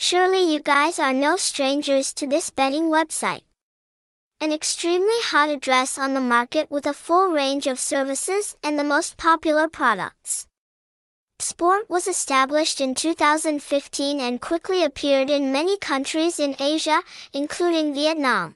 Surely you guys are no strangers to this betting website. An extremely hot address on the market with a full range of services and the most popular products. Bsport was established in 2015 and quickly appeared in many countries in Asia, including Vietnam.